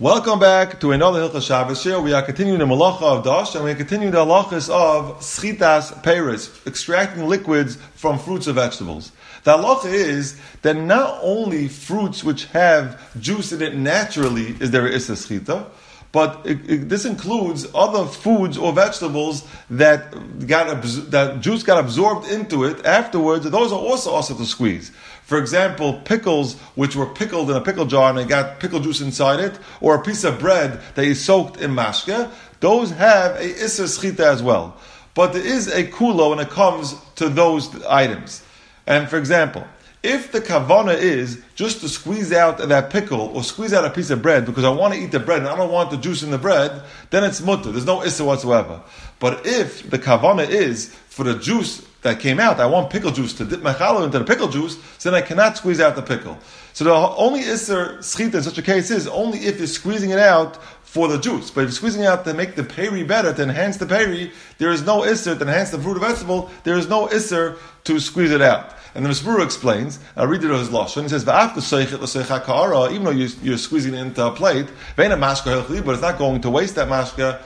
Welcome back to another Hilchah Shabbos here. We are continuing the Malacha of Dosh and we are continuing the halachas of Schitas Peres, extracting liquids from fruits or vegetables. The halacha is that not only fruits which have juice in it naturally is there is a schita, but it, it, this includes other foods or vegetables that got that juice got absorbed into it afterwards. Those are also also to squeeze. For example, pickles which were pickled in a pickle jar and they got pickle juice inside it, or a piece of bread that is soaked in mashke, those have a isser schita as well. But there is a kula when it comes to those items. And for example, if the kavana is just to squeeze out that pickle or squeeze out a piece of bread because I want to eat the bread and I don't want the juice in the bread, then it's mutter. There's no issa whatsoever. But if the kavana is for the juice that came out, I want pickle juice to dip my challah into the pickle juice, so then I cannot squeeze out the pickle. So the only isser schita in such a case is only if you're squeezing it out for the juice. But if you're squeezing out to make the peri better, to enhance the peri, there is no isser to enhance the fruit or vegetable. There is no isser to squeeze it out. And the Misbura explains, I'll read it as Lashon, he says, even though you're, you're, squeezing it into a plate, but it's not going to waste that mashka.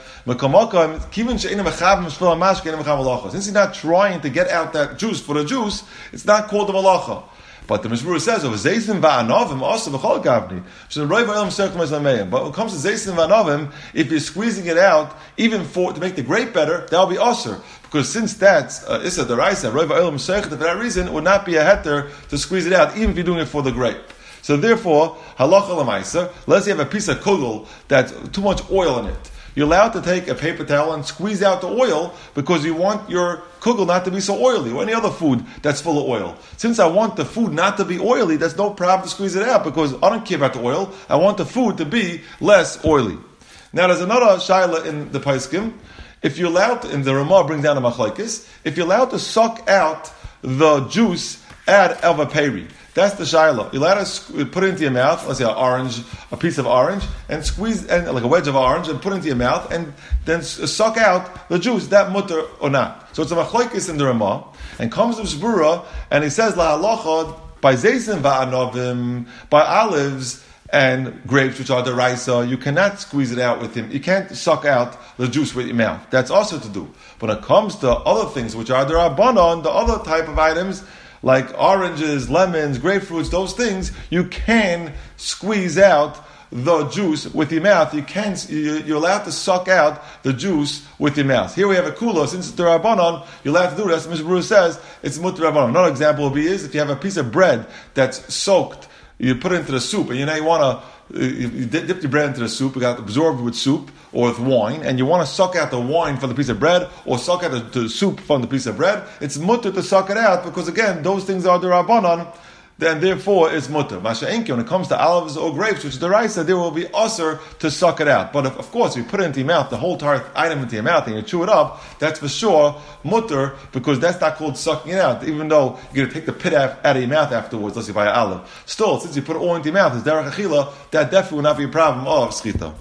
Since he's not trying to get out that juice for the juice, it's not called a malacha. But the Mishmur says, "Of Zaysin va'anovim also v'chol gavni." So the Rav Elam Serkum But when it comes to Zaysin va'anovim, if you're squeezing it out, even for to make the grape better, that'll be usher. Because since that's uh, Issa Daraisa, Rav Elam Serkum, for that reason, it would not be a heter to squeeze it out, even if you're doing it for the grape. So therefore, halacha lemaisa. Let's say you have a piece of kugel that's too much oil in it you're allowed to take a paper towel and squeeze out the oil because you want your kugel not to be so oily or any other food that's full of oil. Since I want the food not to be oily, there's no problem to squeeze it out because I don't care about the oil. I want the food to be less oily. Now there's another shaila in the Paiskim. If you're allowed to, and the Ramah brings down a machlaikis, if you're allowed to suck out the juice at Elva Peri. That's the shiloh. You let us put it into your mouth. Let's say an orange, a piece of orange, and squeeze and like a wedge of orange, and put it into your mouth, and then suck out the juice. That mutter or not? So it's a machlokes in the Ramah, and comes the Shbura, and he says la by zaysim va'anovim by olives and grapes, which are the raisa, you cannot squeeze it out with him. You can't suck out the juice with your mouth. That's also to do. When it comes to other things, which are the rabbanon, the other type of items, like oranges, lemons, grapefruits, those things, you can squeeze out the juice with your mouth. You can you're allowed to suck out the juice with your mouth. Here we have a kula. Since it's the rabbanon, you're allowed to do this. Mishna Brura says it's rabbanon. Another example would be is if you have a piece of bread that's soaked, you put it into the soup, and you know you want to you dip your bread into the soup, it got absorbed with soup or with wine, and you want to suck out the wine from the piece of bread or suck out the, the soup from the piece of bread, it's mutter to suck it out because again, those things are the rabbanon then therefore it's mutter. Masha enki, when it comes to olives or grapes, which is the rice, there will be usher to suck it out. But if, of course, if you put it into your mouth, the whole entire item into your mouth, and you chew it up, that's for sure mutter, because that's not called sucking it out, even though you're going to take the pit out, of your mouth afterwards, unless you buy an olive. Still, since you put it all into your mouth, it's derech achila, that definitely will not be a problem of schita.